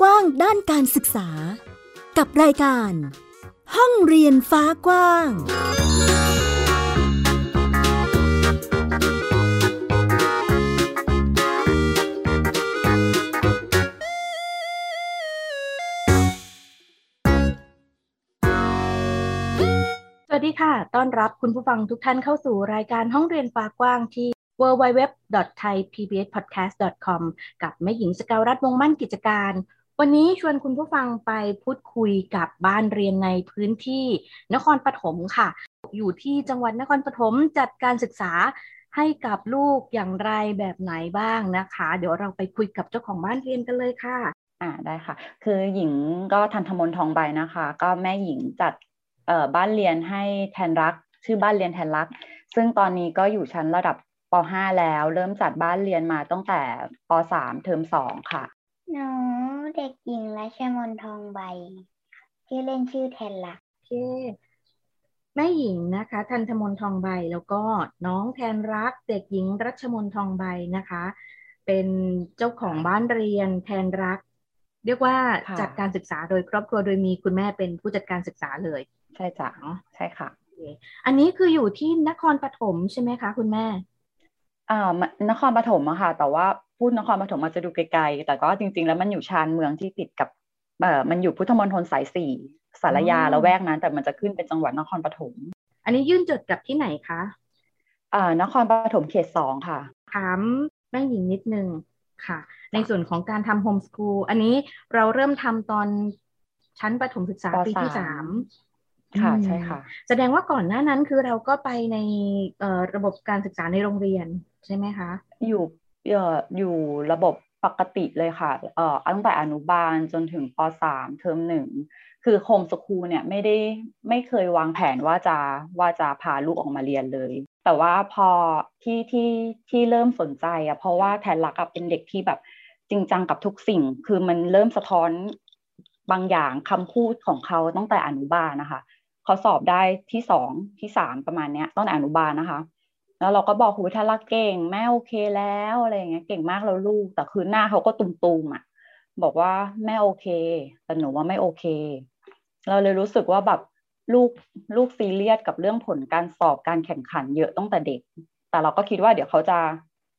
กว้างด้านการศึกษา กับรายการ ห้องเรียนฟ้ากว้าง สวัสดีค่ะ ต้อนรับคุณผู้ฟังทุกท่านเข้าสู่รายการห้องเรียนฟ้ากว้างที่ www.thaipbspodcast.com กับแม่หญิงสกาวรัฐวงมั่นกิจการ วันนี้ชวนคุณผู้ฟังไปพูดคุยกับบ้านเรียนในพื้นที่นครปฐมค่ะ อยู่ที่จังหวัดนครปฐมจัดการศึกษาให้กับลูกอย่างไรแบบไหนบ้างนะคะ เดี๋ยวเราไปคุยกับเจ้าของบ้านเรียนกันเลยค่ะ อ่าได้ค่ะ คือหญิงก็ทันธมนทองใบนะคะ ก็แม่หญิงจัดเอ่อบ้านเรียนให้แทนรัก ชื่อบ้านเรียนแทนรัก ซึ่งตอนนี้ก็อยู่ชั้นระดับป .5 แล้ว เริ่มจัดบ้านเรียนมาตั้งแต่ป .3 เทอม2ค่ะ หนูเด็กหญิงรัชมนทองใบ ชื่อเล่นชื่อแทนลัก โอเคแม่หญิงนะคะ ทันธมนทองใบแล้วก็น้องแทนรัก เด็กหญิงรัชมนทองใบนะคะ เป็นเจ้าของบ้านเรียนแทนรัก เรียกว่าค่ะ จัดการศึกษาโดยครอบครัวโดยมีคุณแม่เป็นผู้จัดการศึกษาเลยใช่จ้ะเนาะใช่ค่ะโอเคอันนี้คืออยู่ที่นครปฐมใช่ไหมคะ คุณแม่ อ่านครปฐมอะค่ะ แต่ว่า พูดนครปฐมอาจจะดูไกลๆ แต่ก็จริง ๆ แล้วมันอยู่ชานเมืองที่ติดกับเอ่อมันอยู่พุทธมณฑลสายสี่สารยาอ๋อละแวกนั้น แต่มันจะขึ้นเป็นจังหวัดนครปฐม อันนี้ยื่นจดกับที่ไหนคะอ่านครปฐมเขตสองค่ะ ถามแม่หญิงนิดนึงค่ะ ในส่วนของการทำโฮมส o ูลอันนี้เราเริ่มทำตอนชั้นประถมศึกษาปปีที่สาสามมค่ะอืมใช่ค่ะ แสดงว่าก่อนหน้านั้นคือเราก็ไปในเอ่อระบบการศึกษาในโรงเรียนใช่ไหมคะ อยู่เออยู่ระบบปกติเลยค่ะเอ่อตั้งแต่อนุบาลจนถึงปสามเทอมหนึ่งคือโฮมสคูลเนี่ยไม่ได้ไม่เคยวางแผนว่าจะว่าจะพาลูกออกมาเรียนเลย แต่ว่าพอที่ที่ที่เริ่มสนใจอะเพราะว่าแทนรักอะเป็นเด็กที่แบบจริงจังกับทุกสิ่ง คือมันเริ่มสะท้อนบางอย่างคำพูดของเขาตั้งแต่อนุบาลนะคะเขาสอบได้ที่สองที่สามประมาณเนี้ยตั้งแต่อนุบาลนะคะ แล้วเราก็บอกครูถ้ารักเก่งแม่โอเคแล้วอะไรอย่างเงี้ยเก่งมากแล้วลูก แต่คือหน้าเขาก็ตุ่มๆอะ บอกว่าแม่โอเคแต่หนูว่าไม่โอเค เราเลยรู้สึกว่าแบบลูกลูกซีเรียสกับเรื่องผลการสอบการแข่งขันเยอะตั้งแต่เด็ก แต่เราก็คิดว่าเดี๋ยวเขาจะ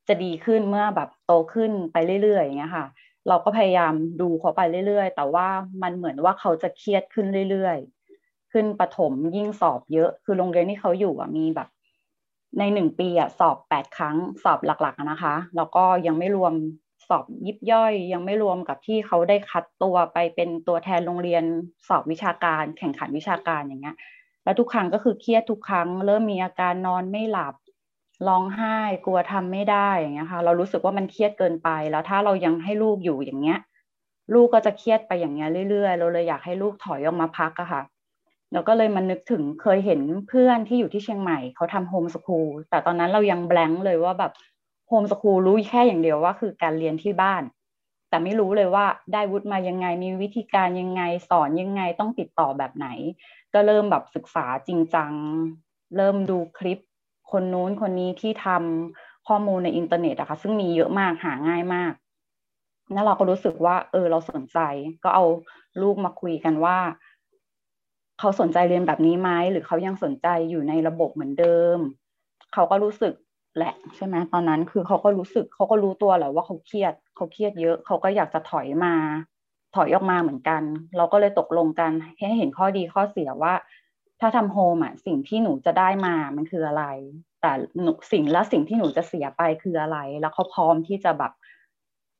จะดีขึ้นเมื่อแบบโตขึ้นไปเรื่อยๆอย่างเงี้ยค่ะ เราก็พยายามดูเขาไปเรื่อยๆ แต่ว่ามันเหมือนว่าเขาจะเครียดขึ้นเรื่อยๆ ขึ้นประถมยิ่งสอบเยอะ คือโรงเรียนที่เขาอยู่อะมีแบบ ในหนึ่งปีอะสอบแปดครั้งสอบหลักๆนะคะ แล้วก็ยังไม่รวมสอบยิบย่อย ยังไม่รวมกับที่เขาได้คัดตัวไปเป็นตัวแทนโรงเรียนสอบวิชาการ แข่งขันวิชาการอย่างเงี้ยแล้วทุกครั้งก็คือเครียดทุกครั้ง เริ่มมีอาการนอนไม่หลับร้องไห้กลัวทำไม่ได้อย่างเงี้ยค่ะ เรารู้สึกว่ามันเครียดเกินไป แล้วถ้าเรายังให้ลูกอยู่อย่างเงี้ย ลูกก็จะเครียดไปอย่างเงี้ยเรื่อยๆ เราเลยอยากให้ลูกถอยออกมาพักอะค่ะ แล้วก็เลยมันนึกถึงเคยเห็นเพื่อนที่อยู่ที่เชียงใหม่เขาทำโฮมส o ูลแต่ตอนนั้นเรายังแบงค์เลยว่าแบบโฮมส o ูลรู้แค่อย่างเดียวว่าคือการเรียนที่บ้าน แต่ไม่รู้เลยว่าได้วุฒิมายังไงมีวิธีการยังไงสอนยังไงต้องติดต่อแบบไหน ก็เริ่มแบบศึกษาจริงจัง เริ่มดูคลิป คนนู้นคนนี้ที่ทำข้อมูลในอินเทอร์เน็ตอะค่ะซึ่งมีเยอะมากหาง่ายมากแล้วเราก็รู้สึกว่า เออเราสนใจ ก็เอาลูกมาคุยกันว่า เขาสนใจเรียนแบบนี้ไหมหรือเขายังสนใจอยู่ในระบบเหมือนเดิม เขาก็รู้สึกแหละใช่ไหมตอนนั้นคือเขาก็รู้สึกเขาก็รู้ตัวแหละว่าเขาเครียดเขาเครียดเยอะ เขาก็อยากจะถอยมา ถอยออกมาเหมือนกัน เราก็เลยตกลงกันให้เห็นข้อดีข้อเสียว่า ถ้าทำโฮมอะสิ่งที่หนูจะได้มามันคืออะไร แต่หนูสิ่งและสิ่งที่หนูจะเสียไปคืออะไร แล้วเขาพร้อมที่จะแบบ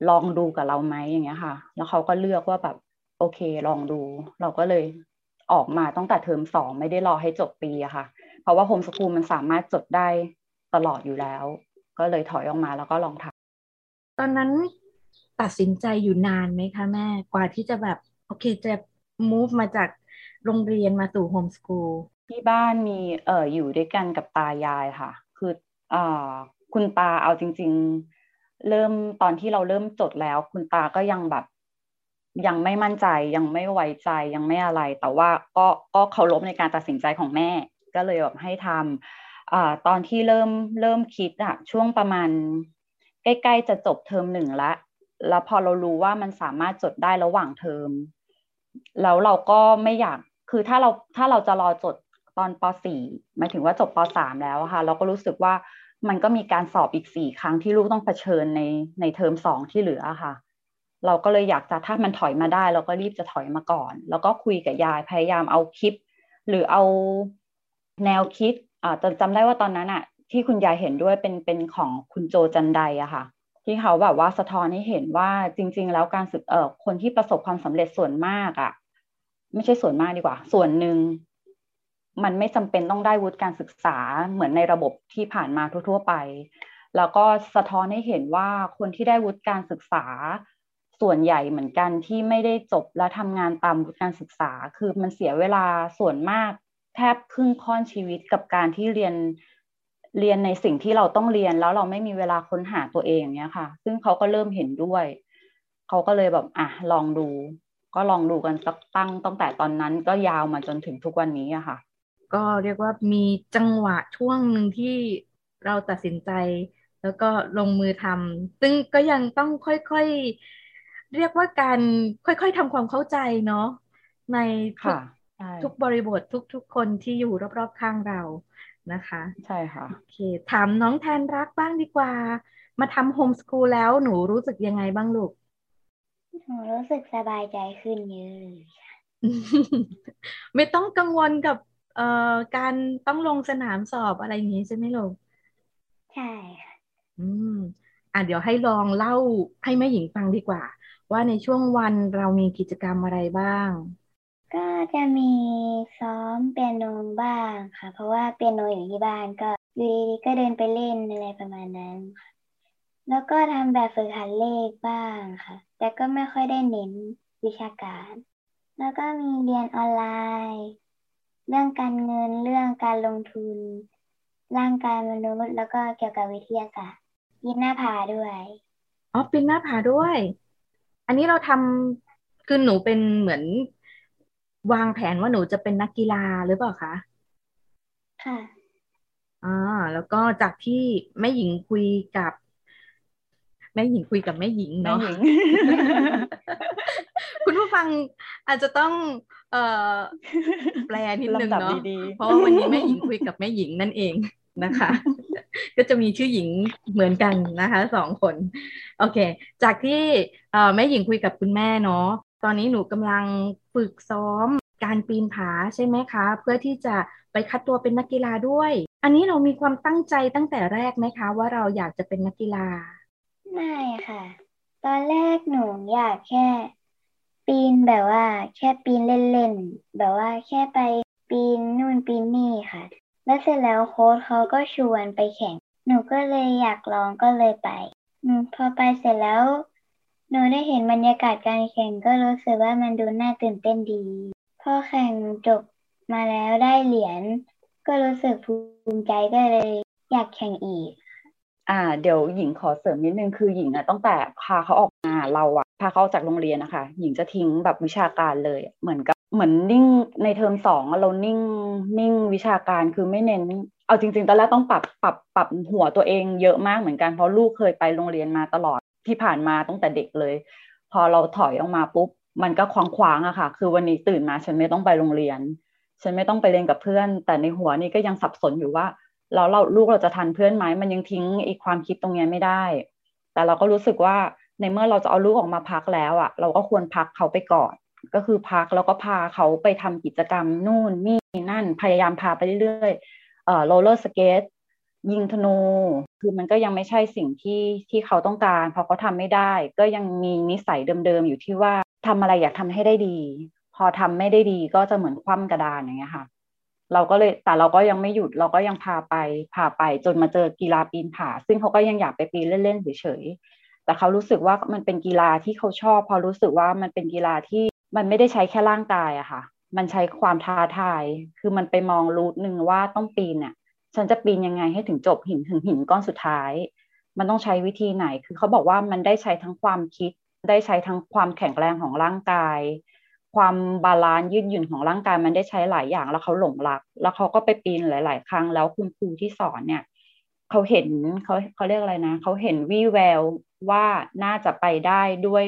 ลองดูกับเราไหมอย่างเงี้ยค่ะ แล้วเขาก็เลือกว่าแบบโอเคลองดู เราก็เลย ออกมาตั้งแต่เทอมสองไม่ได้รอให้จบปีอะค่ะ เพราะว่าโฮมสกูลมันสามารถจดได้ตลอดอยู่แล้ว ก็เลยถอยออกมาแล้วก็ลองทำตอนนั้นตัดสินใจอยู่นานไหมคะแม่ กว่าที่จะแบบ โอเคจะ move มาจากโรงเรียนมาสู่โฮมส o ูลที่บ้านมีเอ่ออยู่ด้วยกันกับตายายค่ะ คือเอ่อคุณตาเอาจริง ๆ เริ่มตอนที่เราเริ่มจดแล้ว คุณตาก็ยังแบบ ยังไม่มั่นใจยังไม่ไว้ใจยังไม่อะไร แต่ว่าก็ก็เคารพในการตัดสินใจของแม่ ก็เลยแบบให้ทำอ่าตอนที่เริ่มเริ่มคิดอะช่วงประมาณ ใกล้ๆจะจบเทอมหนึ่งละ แล้วพอเรารู้ว่ามันสามารถจดได้ระหว่างเทอม แล้วเราก็ไม่อยากคือถ้าเราถ้าเราจะรอจดตอนป .4 หมายถึงว่าจบป .3 แล้วค่ะ เราก็รู้สึกว่ามันก็มีการสอบอีกสี่ครั้งที่ลูกต้องเผชิญในในเทอมสองที่เหลือค่ะ เราก็เลยอยากจะถ้ามันถอยมาได้ เราก็รีบจะถอยมาก่อน แล้วก็คุยกับยายพยายามเอาคลิป หรือเอาแนวคิดอ่าจำจำได้ว่าตอนนั้นอะที่คุณยายเห็นด้วยเป็นเป็นของคุณโจจันไดอะค่ะ ที่เขาแบบว่าสะท้อนให้เห็นว่าจริง ๆ แล้วการศึกเอ่อคนที่ประสบความสำเร็จส่วนมากอะไม่ใช่ส่วนมากดีกว่า ส่วนหนึ่งมันไม่จำเป็นต้องได้วุฒิการศึกษาเหมือนในระบบที่ผ่านมาทั่ว ๆ ไป แล้วก็สะท้อนให้เห็นว่าคนที่ได้วุฒิการศึกษา ส่วนใหญ่เหมือนกันที่ไม่ได้จบและทำงานตามการศึกษา คือมันเสียเวลาส่วนมากแทบครึ่งค่อนชีวิตกับการที่เรียนเรียนในสิ่งที่เราต้องเรียนแล้วเราไม่มีเวลาค้นหาตัวเองเนี้ยค่ะ ซึ่งเขาก็เริ่มเห็นด้วย เขาก็เลยแบบอะลองดู ก็ลองดูกันสักตั้งตั้งแต่ตอนนั้นก็ยาวมาจนถึงทุกวันนี้อะค่ะ ก็เรียกว่ามีจังหวะช่วงหนึ่งที่เราตัดสินใจ แล้วก็ลงมือทำซึ่งก็ยังต้องค่อยๆ เรียกว่าการค่อยๆทำความเข้าใจเนาะในทุกทุกบริบททุกๆคนที่อยู่รอบๆข้างเรานะคะ ใช่ค่ะโอเคถามน้องแทนรักบ้างดีกว่า มาทำโฮมสคูลแล้วหนูรู้สึกยังไงบ้างลูกหนูรู้สึกสบายใจขึ้นเยอะไม่ต้องกังวลกับเอ่อการต้องลงสนามสอบอะไรอย่างนี้ใช่ไหมลูกใช่ค่ะอืมอะเดี๋ยวให้ลองเล่าให้แม่หญิงฟังดีกว่า ว่าในช่วงวันเรามีกิจกรรมอะไรบ้าง ก็จะมีซ้อมเปียโนบ้างค่ะ เพราะว่าเปียโนอยู่ที่บ้านก็อยู่ดีก็เดินไปเล่นอะไรประมาณนั้นค่ะแล้วก็ทำแบบฝึกหัดเลขบ้างค่ะ แต่ก็ไม่ค่อยได้เน้นวิชาการ แล้วก็มีเรียนออนไลน์ เรื่องการเงินเรื่องการลงทุน ร่างกายมนุษย์แล้วก็เกี่ยวกับวิทยาศาสตร์ปีนหน้าผาด้วยอ๋อปีนหน้าผาด้วย อันนี้เราทำคือหนูเป็นเหมือนวางแผนว่าหนูจะเป็นนักกีฬาหรือเปล่าคะค่ะอ่าแล้วก็จากที่แม่หญิงคุยกับแม่หญิงคุยกับแม่หญิงเนาะคุณผู้ฟังอาจจะต้อง เอ่อแปลนิดนึงเนาะเพราะว่าวันนี้แม่หญิงคุยกับแม่หญิงนั่นเอง นะคะ ก็จะมีชื่อหญิงเหมือนกันนะคะสองคน โอเค จากที่แม่หญิงคุยกับคุณแม่เนาะตอนนี้หนูกำลังฝึกซ้อมการปีนผาใช่ไหมคะ เพื่อที่จะไปคัดตัวเป็นนักกีฬาด้วย อันนี้เรามีความตั้งใจตั้งแต่แรกไหมคะ ว่าเราอยากจะเป็นนักกีฬา ไม่ค่ะ ตอนแรกหนูอยากแค่ ปีนแบบว่า แค่ปีนเล่นๆแบบว่าแค่ไปปีนนู่นปีนนี่ค่ะ แล้วเสร็จแล้วโค้ชเขาก็ชวนไปแข่ง หนูก็เลยอยากลองก็เลยไปพอไปเสร็จแล้ว หนูได้เห็นบรรยากาศการแข่งก็รู้สึกว่ามันดูน่าตื่นเต้นดี พอแข่งจบมาแล้วได้เหรียญก็รู้สึกภูมิใจก็เลยอยากแข่งอีก อ่า เดี๋ยวหญิงขอเสริมนิดนึงคือหญิงอะตั้งแต่พาเขาออกมาเราอะพาเขาออกจากโรงเรียนนะคะ หญิงจะทิ้งแบบวิชาการเลย เหมือนกับ เหมือนนิ่งในเทอมสองเรานิ่งนิ่งวิชาการคือไม่เน้น เอาจริง ๆ ตอนแรกต้องปรับปรับปรับหัวตัวเองเยอะมากเหมือนกันเพราะลูกเคยไปโรงเรียนมาตลอดที่ผ่านมาตั้งแต่เด็กเลย พอเราถอยออกมาปุ๊บมันก็คว้างคว้างอะค่ะ คือวันนี้ตื่นมาฉันไม่ต้องไปโรงเรียน ฉันไม่ต้องไปเรียนกับเพื่อน แต่ในหัวนี่ก็ยังสับสนอยู่ว่าแล้วเราลูกเราจะทันเพื่อนไหมมันยังทิ้งอีกความคิดตรงนี้ไม่ได้ แต่เราก็รู้สึกว่าในเมื่อเราจะเอาลูกออกมาพักแล้วอะเราก็ควรพักเขาไปก่อน ก็คือพักแล้วก็พาเขาไปทำกิจกรรมนู่นนี่นั่นพยายามพาไปเรื่อยๆเอ่อโรลเลอร์สเกตยิงธนู คือมันก็ยังไม่ใช่สิ่งที่ที่เขาต้องการพอเขาทำไม่ได้ ก็ยังมีนิสัยเดิมๆอยู่ที่ว่าทำอะไรอยากทำให้ได้ดี พอทำไม่ได้ดีก็จะเหมือนคว่ำกระดานอย่างเงี้ยค่ะ เราก็เลยแต่เราก็ยังไม่หยุดเราก็ยังพาไปพาไปจนมาเจอกีฬาปีนผา ซึ่งเขาก็ยังอยากไปปีนเล่นๆเฉยๆแต่เขารู้สึกว่ามันเป็นกีฬาที่เขาชอบ พอรู้สึกว่ามันเป็นกีฬาที่ มันไม่ได้ใช้แค่ร่างกายอะค่ะ มันใช้ความท้าทาย คือมันไปมองรูทหนึ่งว่าต้องปีนเนี่ยฉันจะปีนยังไงให้ถึงจบหินถึงหินก้อนสุดท้าย มันต้องใช้วิธีไหน คือเขาบอกว่ามันได้ใช้ทั้งความคิด ได้ใช้ทั้งความแข็งแรงของร่างกาย ความ balance ยืดหยุ่นของร่างกาย มันได้ใช้หลายอย่างแล้วเขาหลงรัก แล้วเขาก็ไปปีนหลาย ๆ ครั้งแล้วคุณครูที่สอนเนี่ยเขาเห็นเขาเขาเรียกอะไรนะเขาเห็นวี่แวว ว่าน่าจะไปได้ด้วย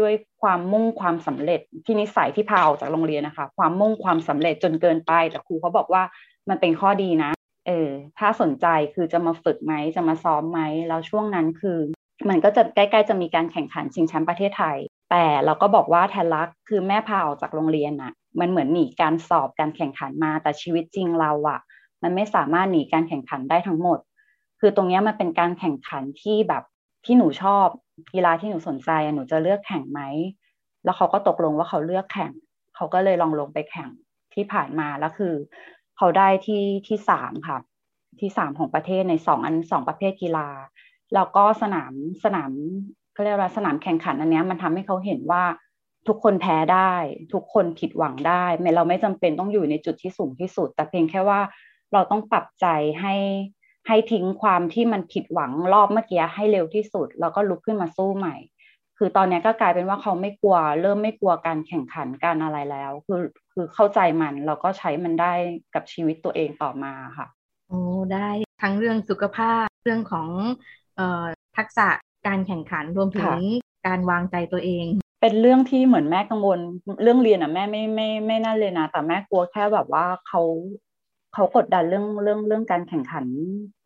ด้วยความมุ่งความสำเร็จที่นิสัยที่พาออกจากโรงเรียนนะคะ ความมุ่งความสำเร็จจนเกินไป แต่ครูเขาบอกว่ามันเป็นข้อดีนะ เออ ถ้าสนใจคือจะมาฝึกไหมจะมาซ้อมไหมแล้วช่วงนั้นคือ มันก็จะใกล้ๆจะมีการแข่งขันชิงแชมป์ประเทศไทย แต่เราก็บอกว่าแทนรักคือแม่พาออกจากโรงเรียนอะมันเหมือนหนีการสอบการแข่งขันมาแต่ชีวิตจริงเราอะมันไม่สามารถหนีการแข่งขันได้ทั้งหมด คือตรงนี้มันเป็นการแข่งขันที่แบบ ที่หนูชอบกีฬาที่หนูสนใจหนูจะเลือกแข่งไหม แล้วเขาก็ตกลงว่าเขาเลือกแข่ง เขาก็เลยลองลงไปแข่งที่ผ่านมาแล้วคือ เขาได้ที่ที่สามค่ะ ที่สามของประเทศในสองอันสองประเภทกีฬา แล้วก็สนามสนามเขาเรียกว่าสนามแข่งขันอันนี้มันทำให้เขาเห็นว่าทุกคนแพ้ได้ ทุกคนผิดหวังได้เราไม่จำเป็นต้องอยู่ในจุดที่สูงที่สุด แต่เพียงแค่ว่าเราต้องปรับใจให้ ให้ทิ้งความที่มันผิดหวังรอบเมื่อกี้ให้เร็วที่สุด แล้วก็ลุกขึ้นมาสู้ใหม่ คือตอนนี้ก็กลายเป็นว่าเขาไม่กลัว เริ่มไม่กลัวการแข่งขันการอะไรแล้ว คือคือเข้าใจมันแล้วก็ใช้มันได้กับชีวิตตัวเองต่อมาค่ะโอ้ได้ทั้งเรื่องสุขภาพเรื่องของเอ่อทักษะการแข่งขันรวมถึงการวางใจตัวเอง เป็นเรื่องที่เหมือนแม่กังวล เรื่องเรียนอะแม่ไม่ไม่ไม่น่าเลยนะแต่แม่กลัวแค่แบบว่าเขา เขากดดันเรื่องเรื่องเรื่องการแข่งขัน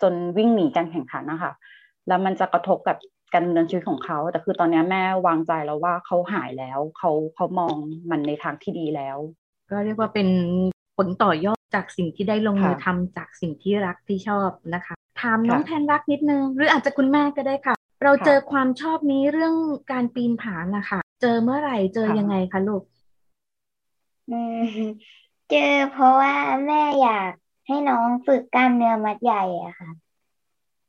จนวิ่งหนีการแข่งขันนะคะแล้วมันจะกระทบกับการดำเนินชีวิตของเขา แต่คือตอนนี้แม่วางใจแล้วว่าเขาหายแล้วเขาเขามองมันในทางที่ดีแล้ว ก็เรียกว่าเป็นผลต่อยอดจากสิ่งที่ได้ลงมือทำจากสิ่งที่รักที่ชอบนะคะ ถามน้องแทนรักนิดนึง หรืออาจจะคุณแม่ก็ได้ค่ะ เราเจอความชอบนี้เรื่องการปีนผานะคะ เจอเมื่อไหร่เจอยังไงคะลูกเจอเพราะว่าแม่อยาก ให้น้องฝึกกล้ามเนื้อมัดใหญ่อะค่ะ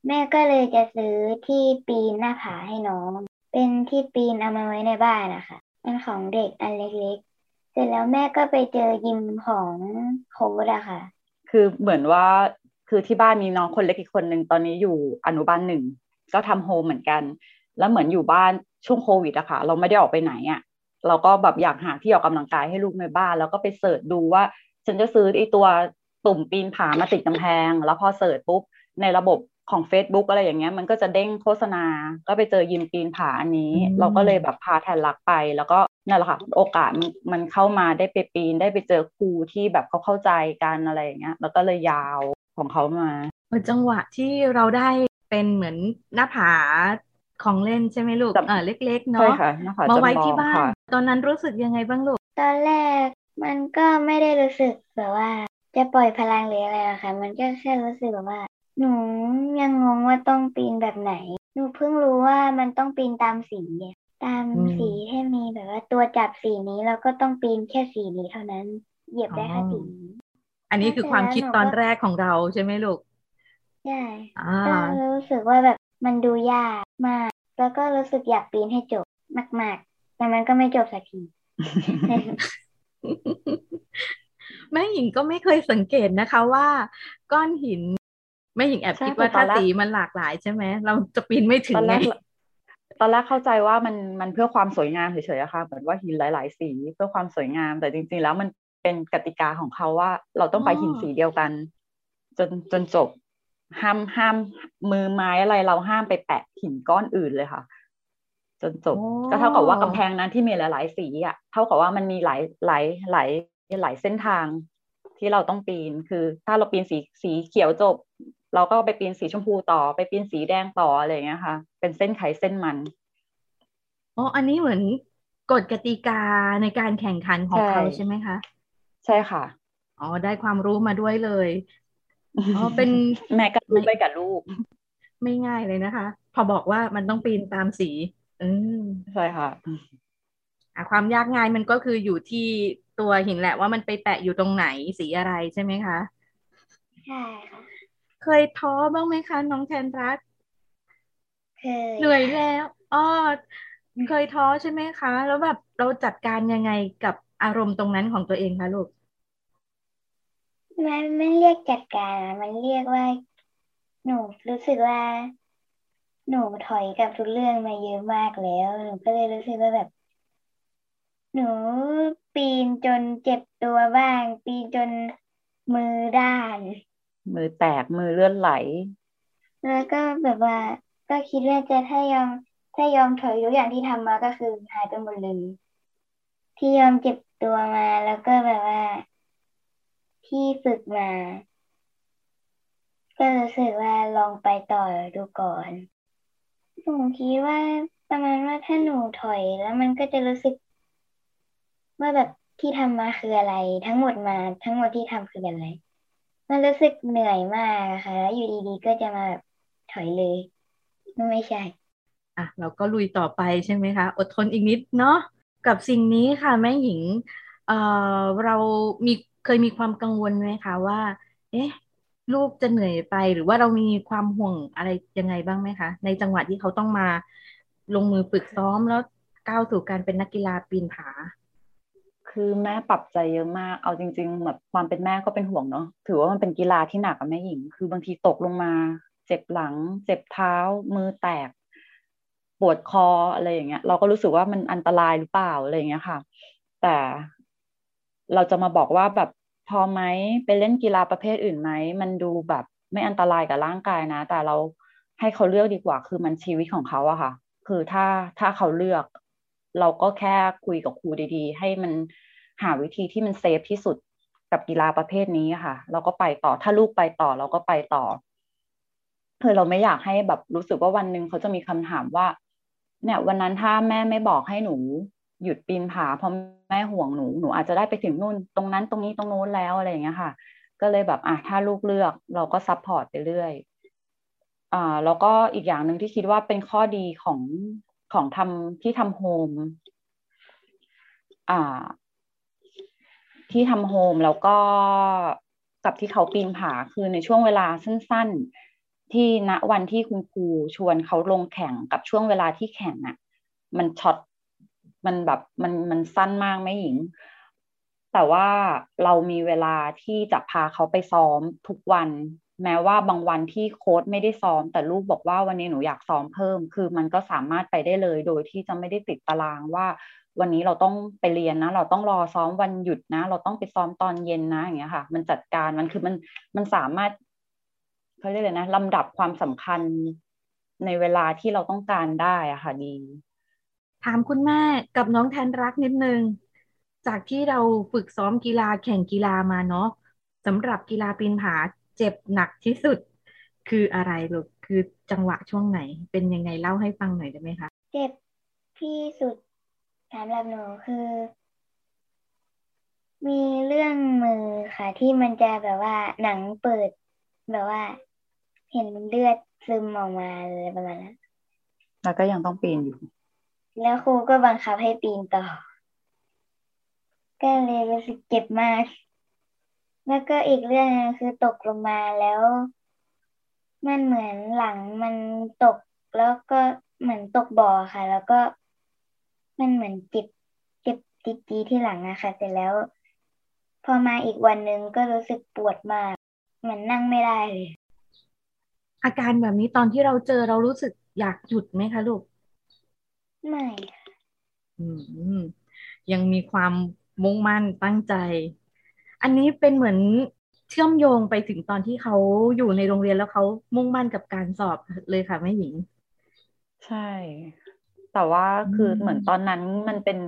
แม่ก็เลยจะซื้อที่ปีนหน้าผาให้น้อง เป็นที่ปีนเอามาไว้ในบ้านนะคะเป็นของเด็กอันเล็กๆ เสร็จแล้วแม่ก็ไปเจอยิมของโค้ดอะค่ะ คือเหมือนว่าคือที่บ้านมีน้องคนเล็กอีกคนหนึ่งตอนนี้อยู่อนุบาลหนึ่งก็ทำโฮมเหมือนกัน แล้วเหมือนอยู่บ้านช่วงโควิดอะค่ะ เราไม่ได้ออกไปไหนอะเราก็แบบอยากหาที่ออกกำลังกายให้ลูกในบ้าน แล้วก็ไปเสิร์ชดูว่า ฉันจะซื้อไอตัว ตุ่มปีนผามาติดกำแพง แล้วพอเสิร์ชปุ๊บ ในระบบของ Facebook อะไรอย่างเงี้ย มันก็จะเด้งโฆษณา ก็ไปเจอยิมปีนผาอันนี้ เราก็เลยแบบพาแทนรักไปแล้วก็นั่นแหละค่ะโอกาสมันเข้ามาได้ไปปีนได้ไปเจอครูที่แบบเขาเข้าใจกันอะไรอย่างเงี้ยแล้วก็เลยยาวของเขามาจังหวะที่เราได้เป็นเหมือนหน้าผาของเล่นใช่ไหมลูกเออเล็ก ๆ เนาะมาไว้ที่บ้าน ตอนนั้นรู้สึกยังไงบ้างลูก ตอนแรกมันก็ไม่ได้รู้สึกแบบว่า จะปล่อยพลังหรืออะไรอะค่ะ มันก็แค่รู้สึกแบบว่า หนูยังงงว่าต้องปีนแบบไหน หนูเพิ่งรู้ว่ามันต้องปีนตามสีตามสีที่มีแบบว่าตัวจับสีนี้แล้วก็ต้องปีนแค่สีนี้เท่านั้น เหยียบได้แค่สีนี้อันนี้คือความคิดตอนแรกของเราใช่ไหมลูกใช่ก็รู้สึกว่าแบบมันดูยากมาก แล้วก็รู้สึกอยากปีนให้จบมาก ๆ แต่มันก็ไม่จบสักที แม่หญิงก็ไม่เคยสังเกตนะคะว่า ก้อนหินแม่หญิงแอบคิดว่าถ้าสีมันหลากหลายใช่ไหมเราจะปีนไม่ถึงไงตอนแรกเข้าใจว่ามันมันเพื่อความสวยงามเฉยๆอะค่ะเหมือนว่าหินหลาย ๆ สีเพื่อความสวยงาม แต่จริง ๆ แล้วมันเป็นกติกาของเขาว่า เราต้องไปหินสีเดียวกัน จนจนจบห้ามห้ามมือไม้อะไรเราห้ามไปแปะหินก้อนอื่นเลยค่ะ จนจบก็เท่ากับว่ากำแพงนั้นที่มีหลาย ๆ สีอะเท่ากับว่ามันมีหลายหลายหลาย หลายเส้นทางที่เราต้องปีน คือ ถ้าเราปีนสีสีเขียวจบ เราก็ไปปีนสีชมพูต่อ ไปปีนสีแดงต่ออะไรอย่างเงี้ยค่ะ เป็นเส้นไขเส้นมันอ๋ออันนี้เหมือนกฎกติกาในการแข่งขันของเขาใช่ไหมคะใช่ค่ะอ๋อได้ความรู้มาด้วยเลยอ๋อเป็นแม่ก็รู้ไปกับลูก ไม่ง่ายเลยนะคะ พอบอกว่ามันต้องปีนตามสี อืมใช่ค่ะอะความยากง่ายมันก็คืออยู่ที่ ตัวหินแหละว่ามันไปแปะอยู่ตรงไหนสีอะไรใช่ไหมคะใช่ค่ะเคยท้อบ้างไหมคะ น้องแทนรักเคยเหนื่อยแล้วอ๋อเคยท้อใช่ไหมคะ แล้วแบบเราจัดการยังไงกับอารมณ์ตรงนั้นของตัวเองคะลูกมันไม่เรียกจัดการมันเรียกว่า หนูรู้สึกว่า หนูถอยกับทุกเรื่องมาเยอะมากแล้ว หนูก็เลยรู้สึกว่าแบบ หนู ปีนจนเจ็บตัวบ้าง ปีนจนมือด้าน มือแตกมือเลื่อนไหล แล้วก็แบบว่า ก็คิดว่าจะถ้ายอมถ้ายอมถอยทุกอย่างที่ทำมาก็คือหายไปหมดเลยที่ยอมเจ็บตัวมาแล้วก็แบบว่า ที่ฝึกมา ก็รู้สึกว่าลองไปต่อดูก่อนหนูคิดว่าประมาณว่าถ้าหนูถอยแล้วมันก็จะรู้สึก ว่าแบบที่ทำมาคืออะไร ทั้งหมดมาทั้งหมดที่ทำคืออะไรมันรู้สึกเหนื่อยมากค่ะแล้วอยู่ดีๆก็จะมาแบบถอยเลยไม่ใช่ อะ เราก็ลุยต่อไปใช่ไหมคะ อดทนอีกนิดเนาะกับสิ่งนี้ค่ะแม่หญิงเอ่อเรามีเคยมีความกังวลไหมคะว่า เอ๊ะลูกจะเหนื่อยไปหรือว่าเรามีความห่วงอะไรยังไงบ้างไหมคะ ในจังหวะที่เขาต้องมาลงมือฝึกซ้อมแล้วก้าวสู่การเป็นนักกีฬาปีนผา คือแม่ปรับใจเยอะมาก เอาจริง ๆ แบบความเป็นแม่ก็เป็นห่วงเนาะ ถือว่ามันเป็นกีฬาที่หนักกับแม่หญิง คือบางทีตกลงมา เจ็บหลัง เจ็บเท้า มือแตก ปวดคออะไรอย่างเงี้ย เราก็รู้สึกว่ามันอันตรายหรือเปล่าอะไรอย่างเงี้ยค่ะ แต่เราจะมาบอกว่าแบบพอไหมไปเล่นกีฬาประเภทอื่นไหม มันดูแบบไม่อันตรายกับร่างกายนะ แต่เราให้เขาเลือกดีกว่า คือมันชีวิตของเขาอะค่ะ คือถ้าถ้าเขาเลือก เราก็แค่คุยกับครูดีๆ ให้มันหาวิธีที่มันเซฟที่สุดกับกีฬาประเภทนี้ค่ะ เราก็ไปต่อถ้าลูกไปต่อเราก็ไปต่อคือเราไม่อยากให้แบบรู้สึกว่าวันหนึ่งเขาจะมีคำถามว่า เนี่ย วันนั้นถ้าแม่ไม่บอกให้หนูหยุดปีนผาเพราะแม่ห่วงหนูหนูอาจจะได้ไปถึงนู่น ตรงนั้นตรงนี้ตรงโน้นแล้วอะไรอย่างเงี้ยค่ะ ก็เลยแบบอะถ้าลูกเลือกเราก็ support ไปเรื่อยอ่าแล้วก็อีกอย่างหนึ่งที่คิดว่าเป็นข้อดีของ ของทำที่ทำ home อ่า ที่ทำ home แล้วก็กับที่เขาปีนผาคือในช่วงเวลาสั้น ๆ ที่ณวันที่คุณครูชวนเขาลงแข่งกับช่วงเวลาที่แข่งอะ มัน short มันแบบมันมันสั้นมากแม่หญิง แต่ว่าเรามีเวลาที่จะพาเขาไปซ้อมทุกวัน แม้ว่าบางวันที่โค้ดไม่ได้ซ้อม แต่ลูกบอกว่าวันนี้หนูอยากซ้อมเพิ่ม คือมันก็สามารถไปได้เลยโดยที่จะไม่ได้ติดตารางว่า วันนี้เราต้องไปเรียนนะ เราต้องรอซ้อมวันหยุดนะ เราต้องไปซ้อมตอนเย็นนะอย่างเงี้ยค่ะ มันจัดการมันคือมันมันสามารถเขาเรียกเลยนะลำดับความสำคัญในเวลาที่เราต้องการได้อะค่ะดี ถามคุณแม่กับน้องแทนรักนิดนึงจากที่เราฝึกซ้อมกีฬาแข่งกีฬามาเนาะสำหรับกีฬาปีนผา เจ็บหนักที่สุด คืออะไรลูกคือจังหวะช่วงไหน เป็นยังไงเล่าให้ฟังหน่อยได้ไหมคะ เจ็บที่สุดสำหรับหนูคือ มีเรื่องมือค่ะ ที่มันจะแบบว่าหนังเปิด แบบว่า เห็นเลือดซึมออกมาเลยประมาณนั้นแล้วก็ยังต้องปีนอยู่ แล้วครูก็บังคับให้ปีนต่อ ก็เลยรู้สึกเจ็บมาก แล้วก็อีกเรื่องนึงคือตกลงมาแล้ว มันเหมือนหลังมันตกแล้วก็เหมือนตกบ่อค่ะ แล้วก็มันเหมือนเจ็บเจ็บจีจีที่หลังนะคะเสร็จแล้ว พอมาอีกวันหนึ่งก็รู้สึกปวดมากเหมือนนั่งไม่ได้เลย อาการแบบนี้ตอนที่เราเจอเรารู้สึกอยากหยุดไหมคะลูก ไม่อืมยังมีความมุ่งมั่นตั้งใจ อันนี้เป็นเหมือนเชื่อมโยงไปถึงตอนที่เขาอยู่ในโรงเรียนแล้วเขามุ่งมั่นกับการสอบเลยค่ะแม่หญิง ใช่ แต่ว่าคือเหมือนตอนนั้นมันเป็น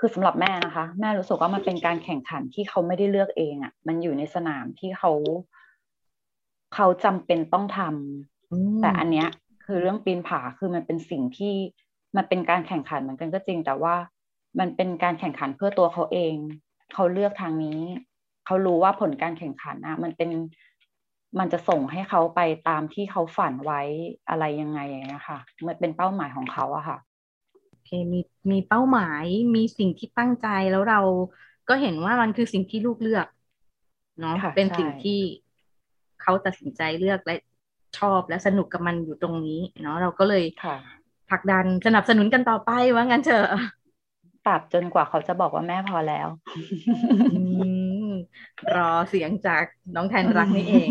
คือสำหรับแม่นะคะ แม่รู้สึกว่ามันเป็นการแข่งขันที่เขาไม่ได้เลือกเองอะ่ะ มันอยู่ในสนามที่เขา เขาจำเป็นต้องทำแต่อันเนี้ย คือเรื่องปีนผาคือมันเป็นสิ่งที่มันเป็นการแข่งขันเหมือนกันก็จริง แต่ว่ามันเป็นการแข่งขันเพื่อตัวเขาเอง เขาเลือกทางนี้ เขารู้ว่าผลการแข่งขันนะมันเป็นมันจะส่งให้เขาไปตามที่เขาฝันไว้อะไรยังไงอย่างเงี้ยค่ะมันเป็นเป้าหมายของเขาอะค่ะโอเคมีมีเป้าหมายมีสิ่งที่ตั้งใจแล้วเราก็เห็นว่ามันคือสิ่งที่ลูกเลือกเนาะเป็นสิ่งที่เขาตัดสินใจเลือกและชอบและสนุกกับมันอยู่ตรงนี้ เนาะเราก็เลยผลักดันสนับสนุนกันต่อไปว่างั้นเถอะ ตราบจนกว่าเขาจะบอกว่าแม่พอแล้วรอเสียงจากน้องแทนรักนี่เอง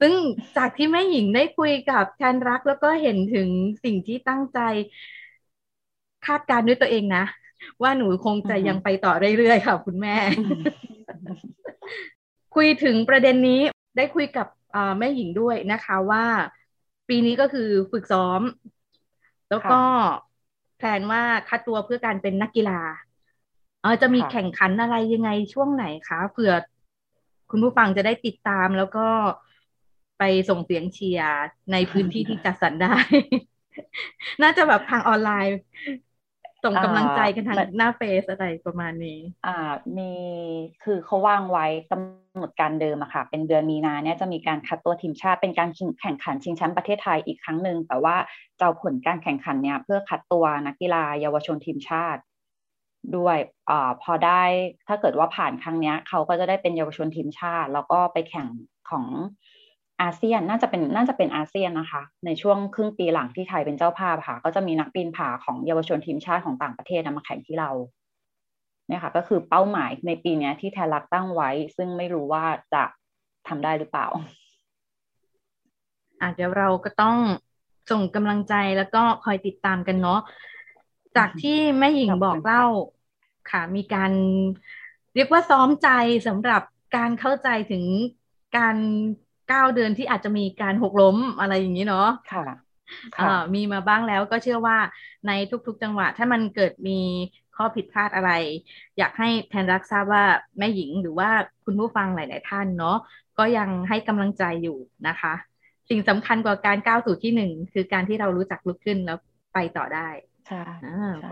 ซึ่งจากที่แม่หญิงได้คุยกับแทนรักแล้วก็เห็นถึงสิ่งที่ตั้งใจ คาดการด้วยตัวเองนะ ว่าหนูคงจะยังไปต่อเรื่อยๆค่ะคุณแม่ คุยถึงประเด็นนี้ได้คุยกับแม่หญิงด้วยนะคะว่า ปีนี้ก็คือฝึกซ้อม แล้วก็ แผนว่าคัดตัวเพื่อการเป็นนักกีฬาเออจะมีแข่งขันอะไรยังไงช่วงไหนคะเผื่อคุณผู้ฟังจะได้ติดตามแล้วก็ไปส่งเสียงเชียร์ในพื้นที่ที่จัดสรรได้ น่าจะแบบทางออนไลน์ ส่งกำลังใจกันทางหน้าเฟซอะไรประมาณนี้ อ่ามีคือเขาวางไว้กำหนดการเดิมอะค่ะ เป็นเดือนมีนาเนี่ยจะมีการคัดตัวทีมชาติเป็นการแข่งขันชิงแชมป์ประเทศไทยอีกครั้งหนึ่งแต่ว่าจะผลการแข่งขันเนี่ยเพื่อคัดตัวนักกีฬาเยาวชนทีมชาติ ด้วยอ่าพอได้ถ้าเกิดว่าผ่านครั้งนี้เขาก็จะได้เป็นเยาวชนทีมชาติ แล้วก็ไปแข่งของ อาเซียนน่าจะเป็นน่าจะเป็นอาเซียนนะคะ ในช่วงครึ่งปีหลังที่ไทยเป็นเจ้าภาพค่ะ ก็จะมีนักปีนผาของเยาวชนทีมชาติของต่างประเทศนมาแข่งที่เราเนี่ยค่ะก็คือเป้าหมายในปีนี้ที่แทนรักตั้งไว้ ซึ่งไม่รู้ว่าจะทำได้หรือเปล่าอาจจะเราก็ต้องส่งกำลังใจแล้วก็คอยติดตามกันเนาะจากที่แม่หญิงบอกเล่าค่ะ มีการเรียกว่าซ้อมใจสำหรับการเข้าใจถึงการ เก้าเดือนที่อาจจะมีการหกล้มอะไรอย่างนี้เนาะค่ะมีมาบ้างแล้วก็เชื่อว่าในทุกๆจังหวะ ถ้ามันเกิดมีข้อผิดพลาดอะไร อยากให้แทนรักทราบว่าแม่หญิงหรือว่าคุณผู้ฟังหลาย ๆ ท่านเนาะก็ยังให้กำลังใจอยู่นะคะ สิ่งสำคัญกว่าการก้าวสู่ที่หนึ่งคือการที่เรารู้จักลุกขึ้นแล้วไปต่อได้ใช่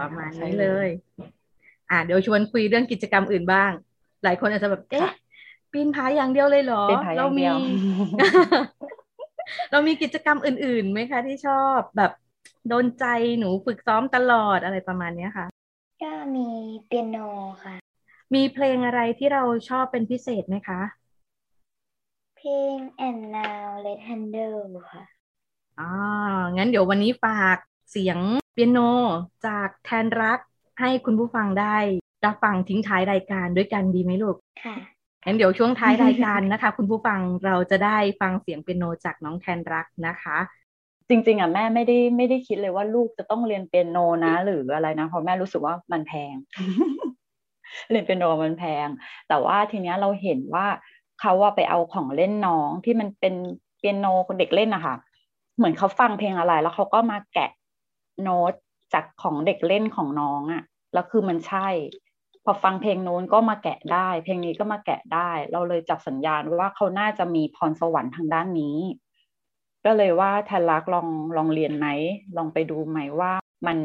ประมาณนี้เลย อ่าเดี๋ยวชวนคุยเรื่องกิจกรรมอื่นบ้าง หลายคนอาจจะแบบเอ๊ะ ปีนผาอย่างเดียวเลยเหรอ เรามี เรามีกิจกรรมอื่นๆไหมคะที่ชอบแบบโดนใจหนูฝึกซ้อมตลอดอะไรประมาณนี้ค่ะ ก็มีเปียโนค่ะ มีเพลงอะไรที่เราชอบเป็นพิเศษไหมคะ เพลง and now let handle ค่ะอ่างั้นเดี๋ยววันนี้ฝากเสียงเปียโนจากแทนรักให้คุณผู้ฟังได้รับฟังทิ้งท้ายรายการด้วยกันดีไหมลูก ค่ะ งั้นเดี๋ยวช่วงท้ายรายการนะคะ คุณผู้ฟังเราจะได้ฟังเสียงเปียโนจากน้องแทนรักนะคะ จริง ๆอะแม่ไม่ได้ไม่ได้คิดเลยว่าลูกจะต้องเรียนเปียโนนะ หรืออะไรนะเพราะแม่รู้สึกว่ามันแพง เรียนเปียโนมันแพง แต่ว่าทีเนี้ยเราเห็นว่าเขาว่าไปเอาของเล่นน้องที่มันเป็นเปียโนคนเด็กเล่นนะคะเหมือนเขาฟังเพลงอะไร แล้วเขาก็มาแกะโน้ตจากของเด็กเล่นของน้องอะ่ะแล้วคือมันใช่ พอฟังเพลงโน้นก็มาแกะได้ เพลงนี้ก็มาแกะได้ เราเลยจับสัญญาณว่าเขาน่าจะมีพรสวรรค์ทางด้านนี้ ก็เลยว่าแทนรักลองลองเรียนไหมลองไปดูไหมว่ามัน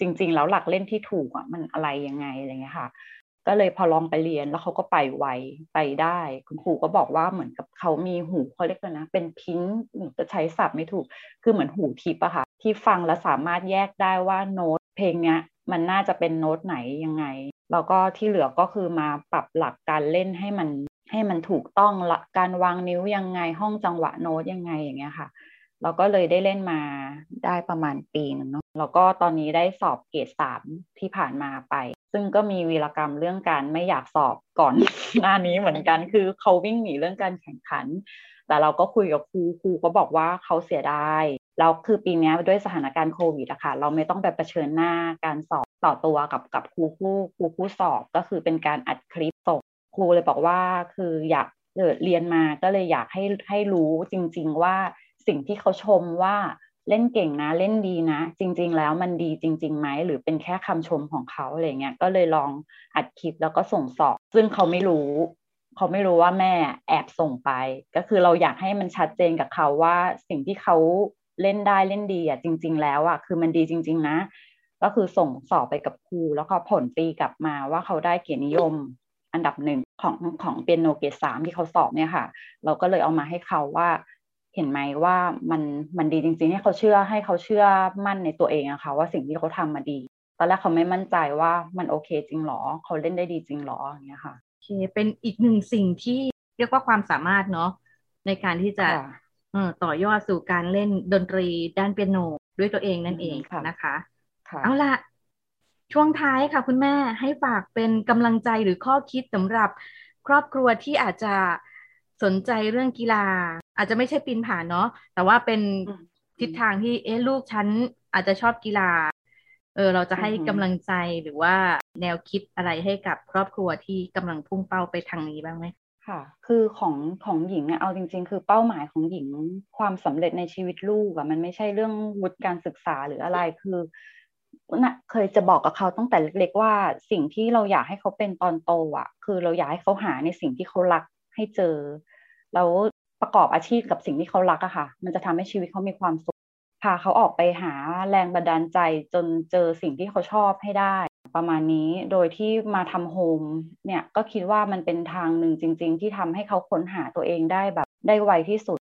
จริง ๆ แล้วหลักเล่นที่ถูกอะมันอะไรยังไงอะไรเงี้ยค่ะ ก็เลยพอลองไปเรียนแล้วเขาก็ไปไวไปได้ คุณครูก็บอกว่าเหมือนกับเขามีหูเขาเรียกนะ เป็นพิงจะใช้ศัพท์ไม่ถูก คือเหมือนหูทิพอะค่ะ ที่ฟังแล้วสามารถแยกได้ว่าโน้ตเพลงเนี้ย มันน่าจะเป็นโน้ตไหนยังไง แล้วก็ที่เหลือก็คือมาปรับหลักการเล่นให้มันให้มันถูกต้องละการวางนิ้วยังไงห้องจังหวะโน้ตยังไงอย่างเงี้ยค่ะเราก็เลยได้เล่นมาได้ประมาณปีหนึ่งเนาะแล้วก็ตอนนี้ได้สอบเกรดสามที่ผ่านมาไป ซึ่งก็มีวีรกรรมเรื่องการไม่อยากสอบก่อน หน้านี้เหมือนกันคือเขาวิ่งหนีเรื่องการแข่งขัน แต่เราก็คุยกับครูครูก็บอกว่าเขาเสียดาย แล้วคือปีนี้ด้วยสถานการณ์โควิดอะค่ะเราไม่ต้องไปเผชิญหน้าการสอบต่อตัวกับกับครูผู้ครูผู้สอบก็คือเป็นการอัดคลิปส่งครูเลยบอกว่าคืออยากเรียนมาก็เลยอยากให้ให้รู้จริง ๆ ว่าสิ่งที่เขาชมว่าเล่นเก่งนะเล่นดีนะ จริง ๆ แล้วมันดีจริงๆไหมหรือเป็นแค่คำชมของเขาอะไรเงี้ยก็เลยลองอัดคลิปแล้วก็ส่งสอบ ซึ่งเขาไม่รู้เขาไม่รู้ว่าแม่แอบส่งไป ก็คือเราอยากให้มันชัดเจนกับเขาว่าสิ่งที่เขา เล่นได้เล่นดีอะจริง ๆ แล้วอะคือมันดีจริง ๆ นะ ก็คือส่งสอบไปกับครู แล้วก็ผลตีกลับมาว่าเขาได้เกียรตินิยมอันดับหนึ่งของของเปียโนเกรดสามที่เขาสอบเนี่ยค่ะ เราก็เลยเอามาให้เขาว่าเห็นไหมว่ามันมันดีจริงๆให้เขาเชื่อให้เขาเชื่อมั่นในตัวเองอะค่ะว่าสิ่งที่เขาทำมาดี ตอนแรกเขาไม่มั่นใจว่ามันโอเคจริงหรอ เขาเล่นได้ดีจริงหรออย่างเงี้ยค่ะโอเคเป็นอีกหนึ่งสิ่งที่เรียกว่าความสามารถเนาะในการที่จะ ต่อยอดสู่การเล่นดนตรีด้านเปียโนด้วยตัวเองนั่นเองนะคะเอาละช่วงท้ายค่ะ คุณแม่ให้ฝากเป็นกำลังใจหรือข้อคิดสำหรับครอบครัวที่อาจจะสนใจเรื่องกีฬา อาจจะไม่ใช่ปีนผาเนาะแต่ว่าเป็นทิศทางที่เอ๊ะลูกฉันอาจจะชอบกีฬา เออ เราจะให้กำลังใจหรือว่าแนวคิดอะไรให้กับครอบครัวที่กำลังพุ่งเป้าไปทางนี้บ้างไหม ค่ะ คือของของหญิงเนี่ยเอาจริง ๆ คือเป้าหมายของหญิงความสำเร็จในชีวิตลูกอะมันไม่ใช่เรื่องวุฒิการศึกษาหรืออะไรคือนะเคยจะบอกกับเขาตั้งแต่เล็กๆว่าสิ่งที่เราอยากให้เขาเป็นตอนโตอะคือเราอยากให้เขาหาในสิ่งที่เขารักให้เจอแล้วประกอบอาชีพกับสิ่งที่เขารักอะค่ะ มันจะทำให้ชีวิตเขามีความสุขพาเขาออกไปหาแรงบันดาลใจจนเจอสิ่งที่เขาชอบให้ได้ ประมาณนี้โดยที่มาทำโฮมเนี่ยก็คิดว่ามันเป็นทางหนึ่งจริง ๆ ที่ทำให้เขาค้นหาตัวเองได้แบบได้ไวที่สุด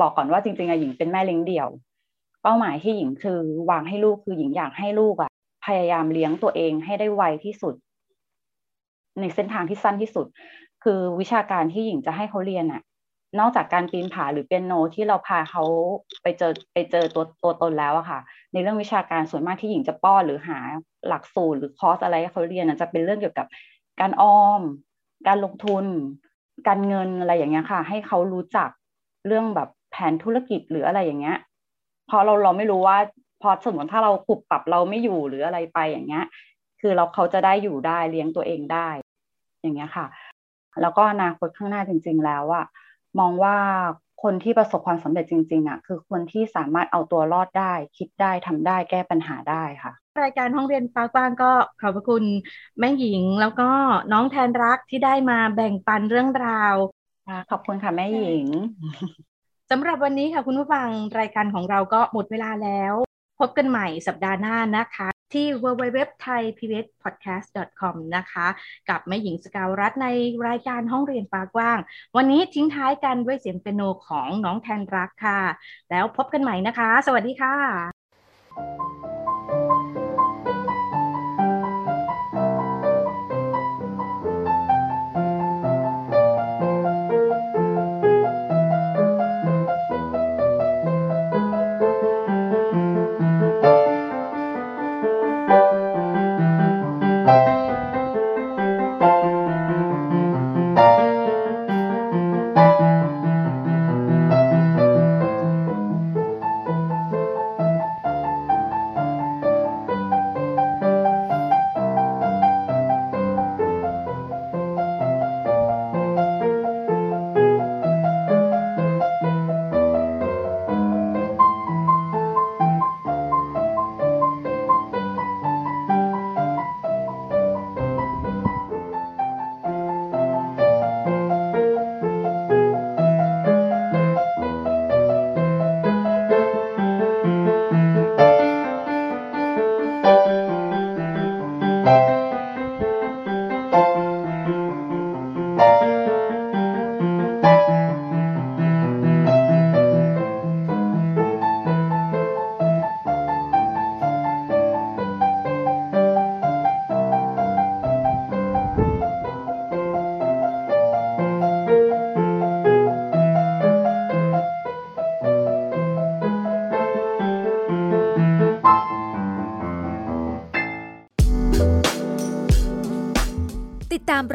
บอกก่อนว่าจริงๆอะหญิงเป็นแม่เลี้ยงเดี่ยว เป้าหมายที่หญิงคือวางให้ลูกคือหญิงอยากให้ลูกอะพยายามเลี้ยงตัวเองให้ได้ไวที่สุด ในเส้นทางที่สั้นที่สุด คือวิชาการที่หญิงจะให้เขาเรียนอะ นอกจากการปีนผาหรือเปียโนที่เราพาเขาไปเจอไปเจอตัวตัวตนแล้วอะค่ะ ในเรื่องวิชาการส่วนมากที่หญิงจะป้อนหรือหาหลักสูตรหรือคอร์สอะไรให้เขาเรียนจะเป็นเรื่องเกี่ยวกับการออม การลงทุน การเงินอะไรอย่างเงี้ยค่ะ ให้เขารู้จักเรื่องแบบแผนธุรกิจหรืออะไรอย่างเงี้ยพอเราเราไม่รู้ว่าพอสมมติถ้าเราปรับปรับเราไม่อยู่หรืออะไรไปอย่างเงี้ย คือเราเขาจะได้อยู่ได้เลี้ยงตัวเองได้ อย่างเงี้ยค่ะ แล้วก็อนาคตข้างหน้าจริง ๆ แล้วอะ มองว่าคนที่ประสบความสำเร็จจริงๆอะคือคนที่สามารถเอาตัวรอดได้ คิดได้ทำได้แก้ปัญหาได้ค่ะ รายการห้องเรียนฟ้ากว้างก็ขอบพระคุณแม่หญิงแล้วก็น้องแทนรักที่ได้มาแบ่งปันเรื่องราวขอบคุณค่ะแม่หญิงสำหรับวันนี้ค่ะคุณผู้ฟังรายการของเราก็หมดเวลาแล้ว พบกันใหม่สัปดาห์หน้านะคะ ที่ www.thaipbspodcast.com นะคะ กับแม่หญิงสกาวรัฐในรายการห้องเรียนปากว้าง วันนี้ทิ้งท้ายกันด้วยเสียงเปียโนของน้องแทนรักค่ะ แล้วพบกันใหม่นะคะ สวัสดีค่ะ